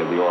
Of the